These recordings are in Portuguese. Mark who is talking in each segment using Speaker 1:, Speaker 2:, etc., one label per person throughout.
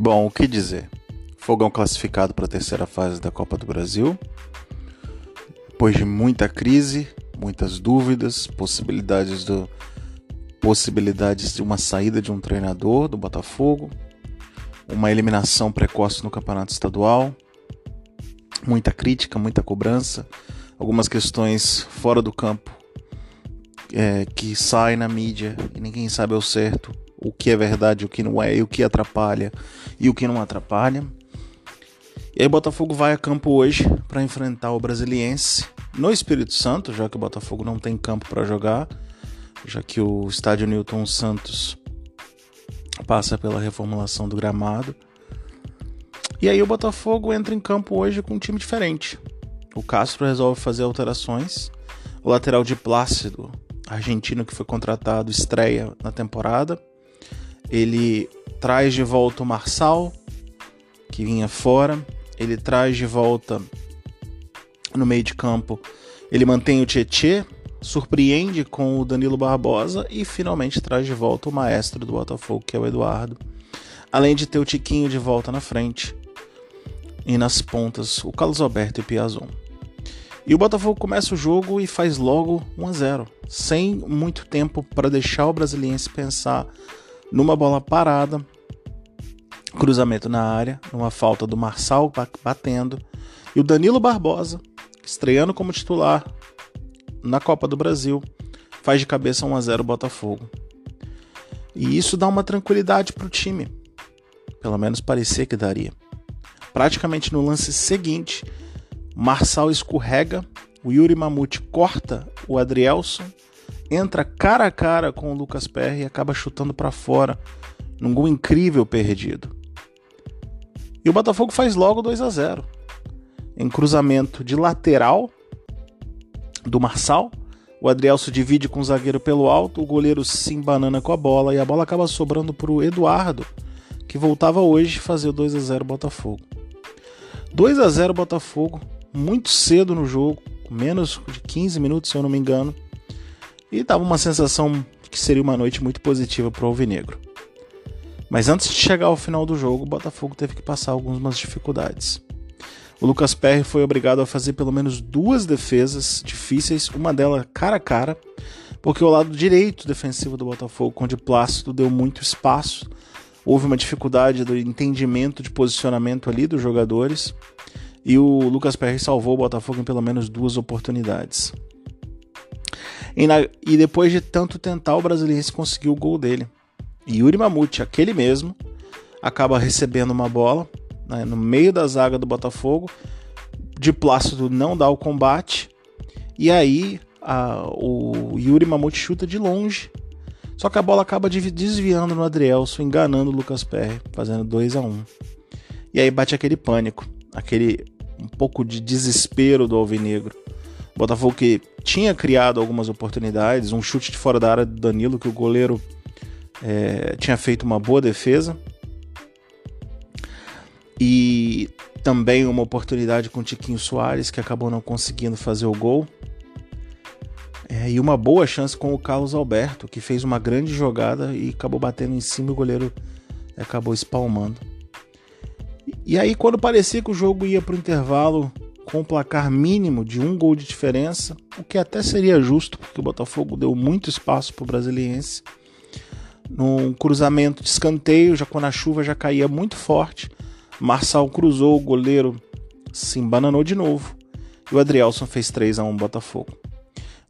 Speaker 1: Bom, o que dizer? Fogão classificado para a terceira fase da Copa do Brasil. Depois de muita crise, muitas dúvidas, possibilidades do possibilidades de uma saída de um treinador do Botafogo, uma eliminação precoce no campeonato estadual, muita crítica, muita cobrança, algumas questões fora do campo é, que saem na mídia e ninguém sabe ao certo o que é verdade, o que não é, e o que atrapalha e o que não atrapalha. E aí Botafogo vai a campo hoje para enfrentar o Brasiliense no Espírito Santo, já que o Botafogo não tem campo para jogar, já que o estádio Newton Santos passa pela reformulação do gramado. E aí o Botafogo entra em campo hoje com um time diferente. O Castro resolve fazer alterações. O lateral de Plácido, argentino que foi contratado, estreia na temporada. Ele traz de volta o Marçal, que vinha fora. Ele traz de volta no meio de campo. Ele mantém o Tietê, surpreende com o Danilo Barbosa e finalmente traz de volta o maestro do Botafogo, que é o Eduardo. Além de ter o Tiquinho de volta na frente. E nas pontas, o Carlos Alberto e o Piazon. E o Botafogo começa o jogo e faz logo 1 a 0, sem muito tempo para deixar o brasiliense pensar numa bola parada, cruzamento na área, numa falta do Marçal batendo, e o Danilo Barbosa, estreando como titular na Copa do Brasil, faz de cabeça 1 a 0 Botafogo. E isso dá uma tranquilidade para o time. Pelo menos parecia que daria. Praticamente no lance seguinte, Marçal escorrega, o Yuri Mamute corta o Adrielson entra cara a cara com o Lucas Perry e acaba chutando para fora, num gol incrível perdido. E o Botafogo faz logo 2 a 0. Em cruzamento de lateral do Marçal, o Adrielso divide com o zagueiro pelo alto, o goleiro se embanana com a bola e a bola acaba sobrando para o Eduardo, que voltava hoje fazer o 2 a 0 Botafogo. 2 a 0 Botafogo, muito cedo no jogo, menos de 15 minutos, se eu não me engano e dava uma sensação que seria uma noite muito positiva para o Alvinegro. Mas antes de chegar ao final do jogo, o Botafogo teve que passar algumas dificuldades. O Lucas Perry foi obrigado a fazer pelo menos duas defesas difíceis, uma delas cara a cara, porque o lado direito defensivo do Botafogo, onde Plácido deu muito espaço, houve uma dificuldade do entendimento de posicionamento ali dos jogadores, e o Lucas Perry salvou o Botafogo em pelo menos duas oportunidades. E, na, e depois de tanto tentar, o brasileiro conseguiu o gol dele. E Yuri Mamute, aquele mesmo, acaba recebendo uma bola né, no meio da zaga do Botafogo. De Plácido não dá o combate. E aí a, o Yuri Mamute chuta de longe. Só que a bola acaba desviando no Adrielson, enganando o Lucas Perry, fazendo 2 a 1 um. E aí bate aquele pânico, aquele um pouco de desespero do Alvinegro. Botafogo que tinha criado algumas oportunidades, um chute de fora da área do Danilo, que o goleiro é, tinha feito uma boa defesa. E também uma oportunidade com o Tiquinho Soares, que acabou não conseguindo fazer o gol. É, e uma boa chance com o Carlos Alberto, que fez uma grande jogada e acabou batendo em cima e o goleiro acabou espalmando. E aí, quando parecia que o jogo ia para o intervalo com um placar mínimo de um gol de diferença, o que até seria justo, porque o Botafogo deu muito espaço para o Brasiliense. Num cruzamento de escanteio, já quando a chuva já caía muito forte, Marçal cruzou, o goleiro se embananou de novo e o Adrielson fez 3 a 1 Botafogo.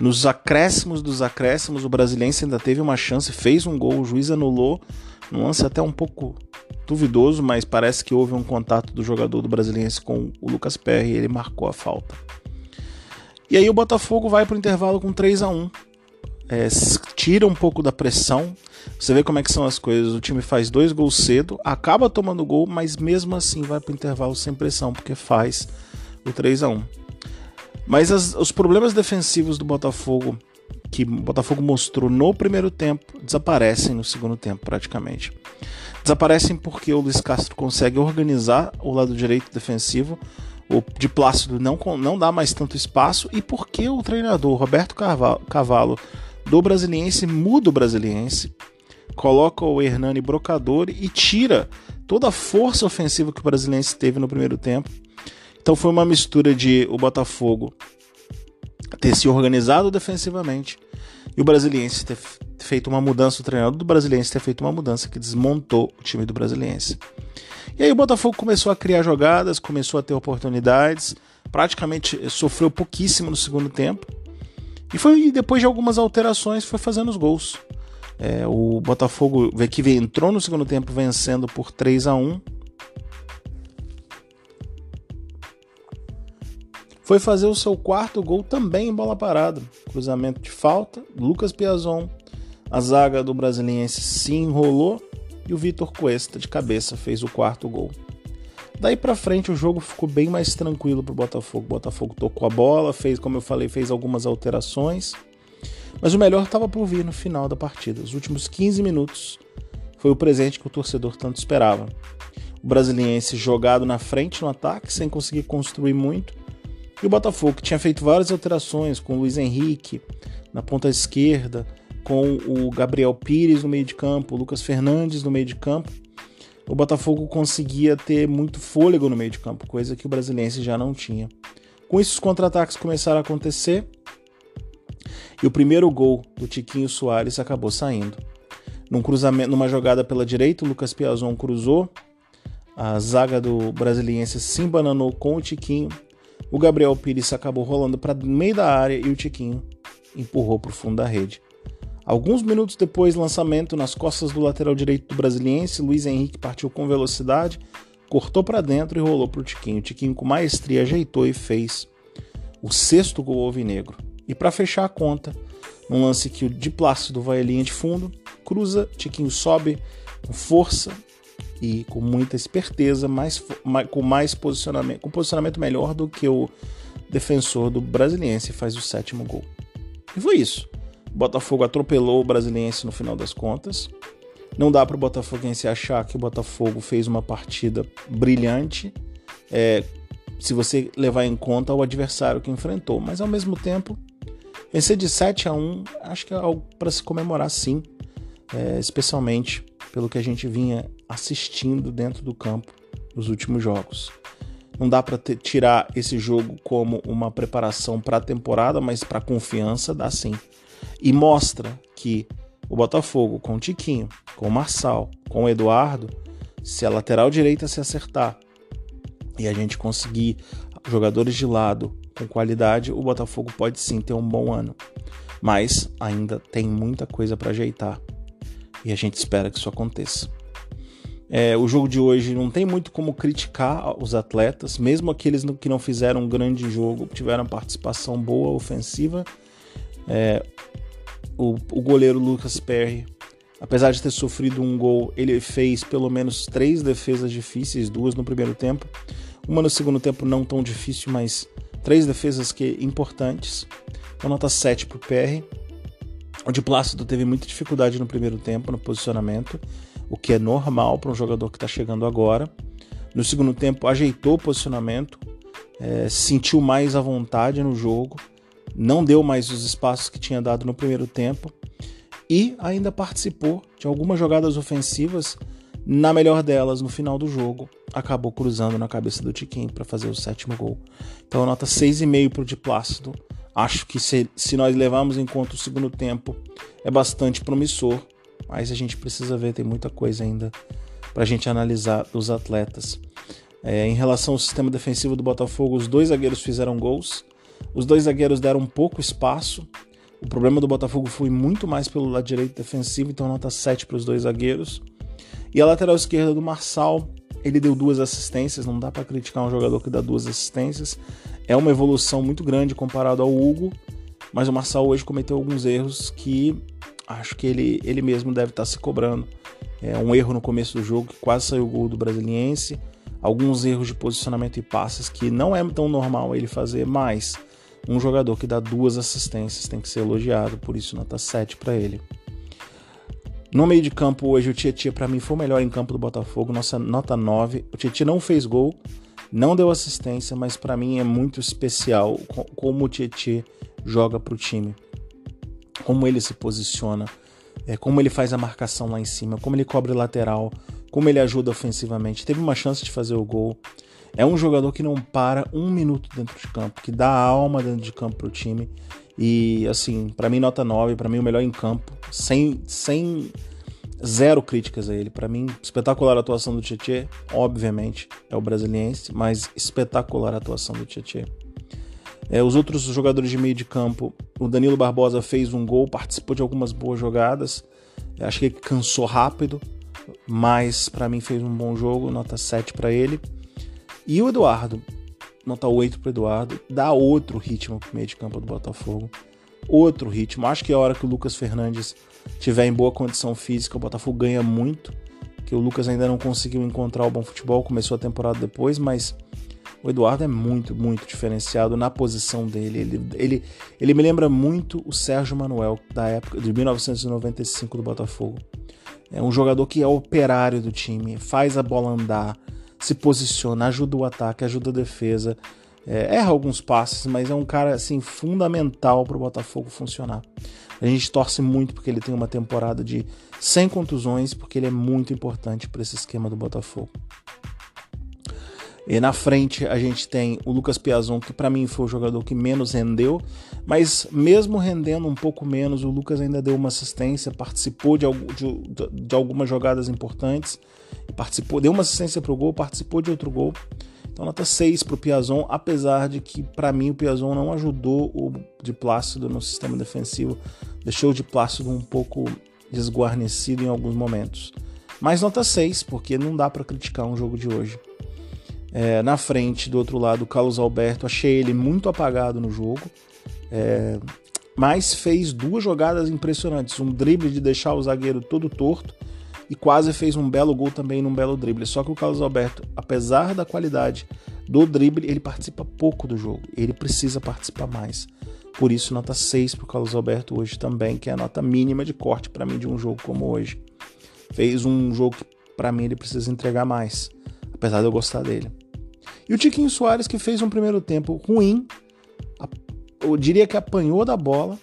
Speaker 1: Nos acréscimos dos acréscimos, o Brasiliense ainda teve uma chance, fez um gol, o juiz anulou, um lance até um pouco duvidoso, mas parece que houve um contato do jogador do Brasiliense com o Lucas Perry e ele marcou a falta. E aí o Botafogo vai para o intervalo com 3 a 1 é, tira um pouco da pressão. Você vê como é que são as coisas. O time faz dois gols cedo, acaba tomando gol, mas mesmo assim vai para o intervalo sem pressão, porque faz o 3 a 1 Mas as, os problemas defensivos do Botafogo, que o Botafogo mostrou no primeiro tempo, desaparecem no segundo tempo praticamente. Desaparecem porque o Luiz Castro consegue organizar o lado direito defensivo, o de Plácido não, não dá mais tanto espaço, e porque o treinador Roberto Cavalo do Brasiliense muda o Brasiliense, coloca o Hernani Brocador e tira toda a força ofensiva que o Brasiliense teve no primeiro tempo. Então foi uma mistura de o Botafogo ter se organizado defensivamente e o Brasiliense ter feito uma mudança, o treinador do Brasiliense ter feito uma mudança que desmontou o time do Brasiliense. E aí o Botafogo começou a criar jogadas, começou a ter oportunidades, praticamente sofreu pouquíssimo no segundo tempo. E foi depois de algumas alterações foi fazendo os gols. É, o Botafogo que entrou no segundo tempo vencendo por 3 a 1 foi fazer o seu quarto gol também em bola parada. Cruzamento de falta, Lucas Piazon, a zaga do Brasiliense se enrolou e o Vitor Cuesta de cabeça fez o quarto gol. Daí para frente o jogo ficou bem mais tranquilo para o Botafogo. O Botafogo tocou a bola, fez, como eu falei, fez algumas alterações. Mas o melhor estava por vir no final da partida. Os últimos 15 minutos foi o presente que o torcedor tanto esperava. O brasiliense jogado na frente no ataque, sem conseguir construir muito, e o Botafogo, que tinha feito várias alterações com o Luiz Henrique na ponta esquerda, com o Gabriel Pires no meio de campo, o Lucas Fernandes no meio de campo, o Botafogo conseguia ter muito fôlego no meio de campo, coisa que o Brasiliense já não tinha. Com isso, os contra-ataques começaram a acontecer e o primeiro gol do Tiquinho Soares acabou saindo. Num cruzamento, numa jogada pela direita, o Lucas Piazon cruzou, a zaga do Brasiliense se embananou com o Tiquinho o Gabriel Pires acabou rolando para meio da área e o Tiquinho empurrou para o fundo da rede. Alguns minutos depois lançamento, nas costas do lateral direito do Brasiliense, Luiz Henrique partiu com velocidade, cortou para dentro e rolou para o Tiquinho. O Tiquinho, com maestria, ajeitou e fez o sexto gol alvinegro. E para fechar a conta, num lance que o de Plácido vai à linha de fundo, cruza, Tiquinho sobe com força, e com muita esperteza, mais, com mais posicionamento, com posicionamento melhor do que o defensor do Brasiliense faz o sétimo gol. E foi isso. O Botafogo atropelou o Brasiliense no final das contas. Não dá para o Botafoguense achar que o Botafogo fez uma partida brilhante, é, se você levar em conta o adversário que enfrentou. Mas ao mesmo tempo, vencer de 7 a 1 acho que é algo para se comemorar sim, é, especialmente pelo que a gente vinha assistindo dentro do campo nos últimos jogos. Não dá para tirar esse jogo como uma preparação para a temporada, mas para confiança dá sim. E mostra que o Botafogo com o Tiquinho, com o Marçal, com o Eduardo, se a lateral direita se acertar e a gente conseguir jogadores de lado com qualidade, o Botafogo pode sim ter um bom ano. Mas ainda tem muita coisa para ajeitar e a gente espera que isso aconteça. É, o jogo de hoje não tem muito como criticar os atletas, mesmo aqueles que não fizeram um grande jogo, tiveram participação boa, ofensiva. É, o, o, goleiro Lucas Perry, apesar de ter sofrido um gol, ele fez pelo menos três defesas difíceis, duas no primeiro tempo, uma no segundo tempo não tão difícil, mas três defesas que importantes. Então nota 7 para o Perry. O de Plácido teve muita dificuldade no primeiro tempo, no posicionamento, o que é normal para um jogador que está chegando agora. No segundo tempo, ajeitou o posicionamento, é, sentiu mais à vontade no jogo, não deu mais os espaços que tinha dado no primeiro tempo e ainda participou de algumas jogadas ofensivas. Na melhor delas, no final do jogo, acabou cruzando na cabeça do Tiquinho para fazer o sétimo gol. Então, nota 6,5 para o de Plácido Acho que se, se nós levarmos em conta o segundo tempo, é bastante promissor, mas a gente precisa ver, tem muita coisa ainda para a gente analisar dos atletas. É, em relação ao sistema defensivo do Botafogo, os dois zagueiros fizeram gols, os dois zagueiros deram pouco espaço. O problema do Botafogo foi muito mais pelo lado direito defensivo, então nota 7 para os dois zagueiros. E a lateral esquerda do Marçal, ele deu duas assistências, não dá para criticar um jogador que dá duas assistências. É uma evolução muito grande comparado ao Hugo, mas o Marçal hoje cometeu alguns erros que acho que ele, ele mesmo deve estar se cobrando. É um erro no começo do jogo que quase saiu o gol do Brasiliense, alguns erros de posicionamento e passes que não é tão normal ele fazer, mas um jogador que dá duas assistências tem que ser elogiado, por isso nota 7 para ele. No meio de campo hoje o Tietchan para mim foi o melhor em campo do Botafogo, nossa nota 9. O Tietchan não fez gol, não deu assistência, mas para mim é muito especial como o Tietchan joga para o time, como ele se posiciona, é, como ele faz a marcação lá em cima, como ele cobre lateral, como ele ajuda ofensivamente. Teve uma chance de fazer o gol. É um jogador que não para um minuto dentro de campo, que dá alma dentro de campo pro time. E assim, para mim nota 9, para mim o melhor em campo, sem sem zero críticas a ele. Para mim, espetacular a atuação do Tietê, obviamente, é o brasiliense, mas espetacular a atuação do Tietê. É, os outros jogadores de meio de campo, o Danilo Barbosa fez um gol, participou de algumas boas jogadas. Acho que ele cansou rápido, mas para mim fez um bom jogo, nota 7 para ele. E o Eduardo, nota 8 para Eduardo, dá outro ritmo pro meio de campo do Botafogo. Outro ritmo. Acho que é a hora que o Lucas Fernandes tiver em boa condição física, o Botafogo ganha muito. Que o Lucas ainda não conseguiu encontrar o bom futebol, começou a temporada depois, mas o Eduardo é muito, muito diferenciado na posição dele. Ele, ele, ele me lembra muito o Sérgio Manuel, da época de 1995 do Botafogo. É um jogador que é operário do time, faz a bola andar, se posiciona, ajuda o ataque, ajuda a defesa. É, erra alguns passes, mas é um cara assim fundamental para o Botafogo funcionar. A gente torce muito porque ele tem uma temporada de 100 contusões, porque ele é muito importante para esse esquema do Botafogo. E na frente a gente tem o Lucas Piazon, que para mim foi o jogador que menos rendeu, mas mesmo rendendo um pouco menos, o Lucas ainda deu uma assistência, participou de, de, de algumas jogadas importantes, participou, deu uma assistência para o gol, participou de outro gol. Então nota 6 para o Piazon, apesar de que para mim o Piazon não ajudou o de Plácido no sistema defensivo, deixou o de Plácido um pouco desguarnecido em alguns momentos. Mas nota 6, porque não dá para criticar um jogo de hoje. É, na frente, do outro lado, o Carlos Alberto, achei ele muito apagado no jogo, é, mas fez duas jogadas impressionantes. Um drible de deixar o zagueiro todo torto e quase fez um belo gol também num belo drible. Só que o Carlos Alberto, apesar da qualidade do drible, ele participa pouco do jogo. Ele precisa participar mais. Por isso, nota 6 para o Carlos Alberto hoje também, que é a nota mínima de corte para mim de um jogo como hoje. Fez um jogo que para mim ele precisa entregar mais, apesar de eu gostar dele. E o Tiquinho Soares, que fez um primeiro tempo ruim, eu diria que apanhou da bola,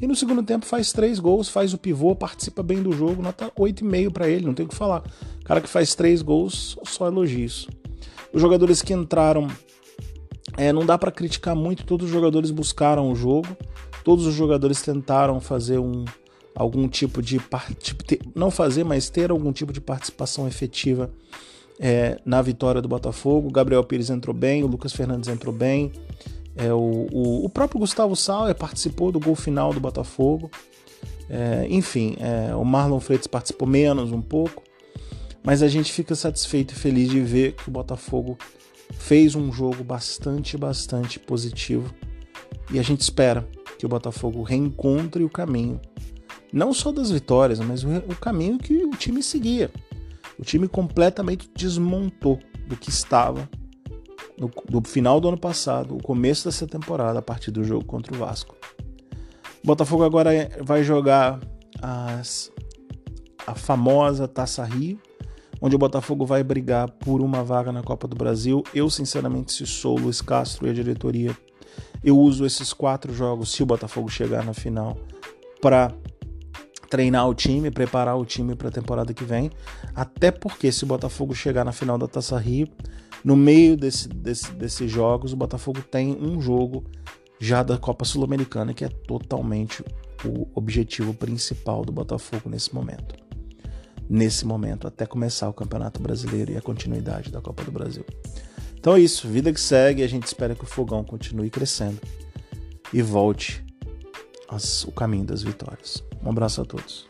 Speaker 1: e no segundo tempo faz três gols, faz o pivô, participa bem do jogo, nota 8,5 para ele, não tem o que falar. O cara que faz três gols, só elogios. Os jogadores que entraram, é, não dá para criticar muito, todos os jogadores buscaram o jogo, todos os jogadores tentaram fazer um, algum tipo de. Tipo, não fazer, mas ter algum tipo de participação efetiva é, na vitória do Botafogo. O Gabriel Pires entrou bem, o Lucas Fernandes entrou bem. É, o, o, o, próprio Gustavo Sauer participou do gol final do Botafogo. É, enfim, é, o Marlon Freitas participou menos um pouco. Mas a gente fica satisfeito e feliz de ver que o Botafogo fez um jogo bastante, bastante positivo. E a gente espera que o Botafogo reencontre o caminho, não só das vitórias, mas o, o caminho que o time seguia. O time completamente desmontou do que estava no, do final do ano passado, o começo dessa temporada, a partir do jogo contra o Vasco. O Botafogo agora vai jogar as, a famosa Taça Rio, onde o Botafogo vai brigar por uma vaga na Copa do Brasil. Eu, sinceramente, se sou Luiz Castro e a diretoria, eu uso esses quatro jogos, se o Botafogo chegar na final, para treinar o time, preparar o time para a temporada que vem. Até porque se o Botafogo chegar na final da Taça Rio, no meio desse, desse, desses jogos, o Botafogo tem um jogo já da Copa Sul-Americana, que é totalmente o objetivo principal do Botafogo nesse momento. Nesse momento, até começar o Campeonato Brasileiro e a continuidade da Copa do Brasil. Então é isso, vida que segue, a gente espera que o fogão continue crescendo e volte as, o caminho das vitórias. Um abraço a todos.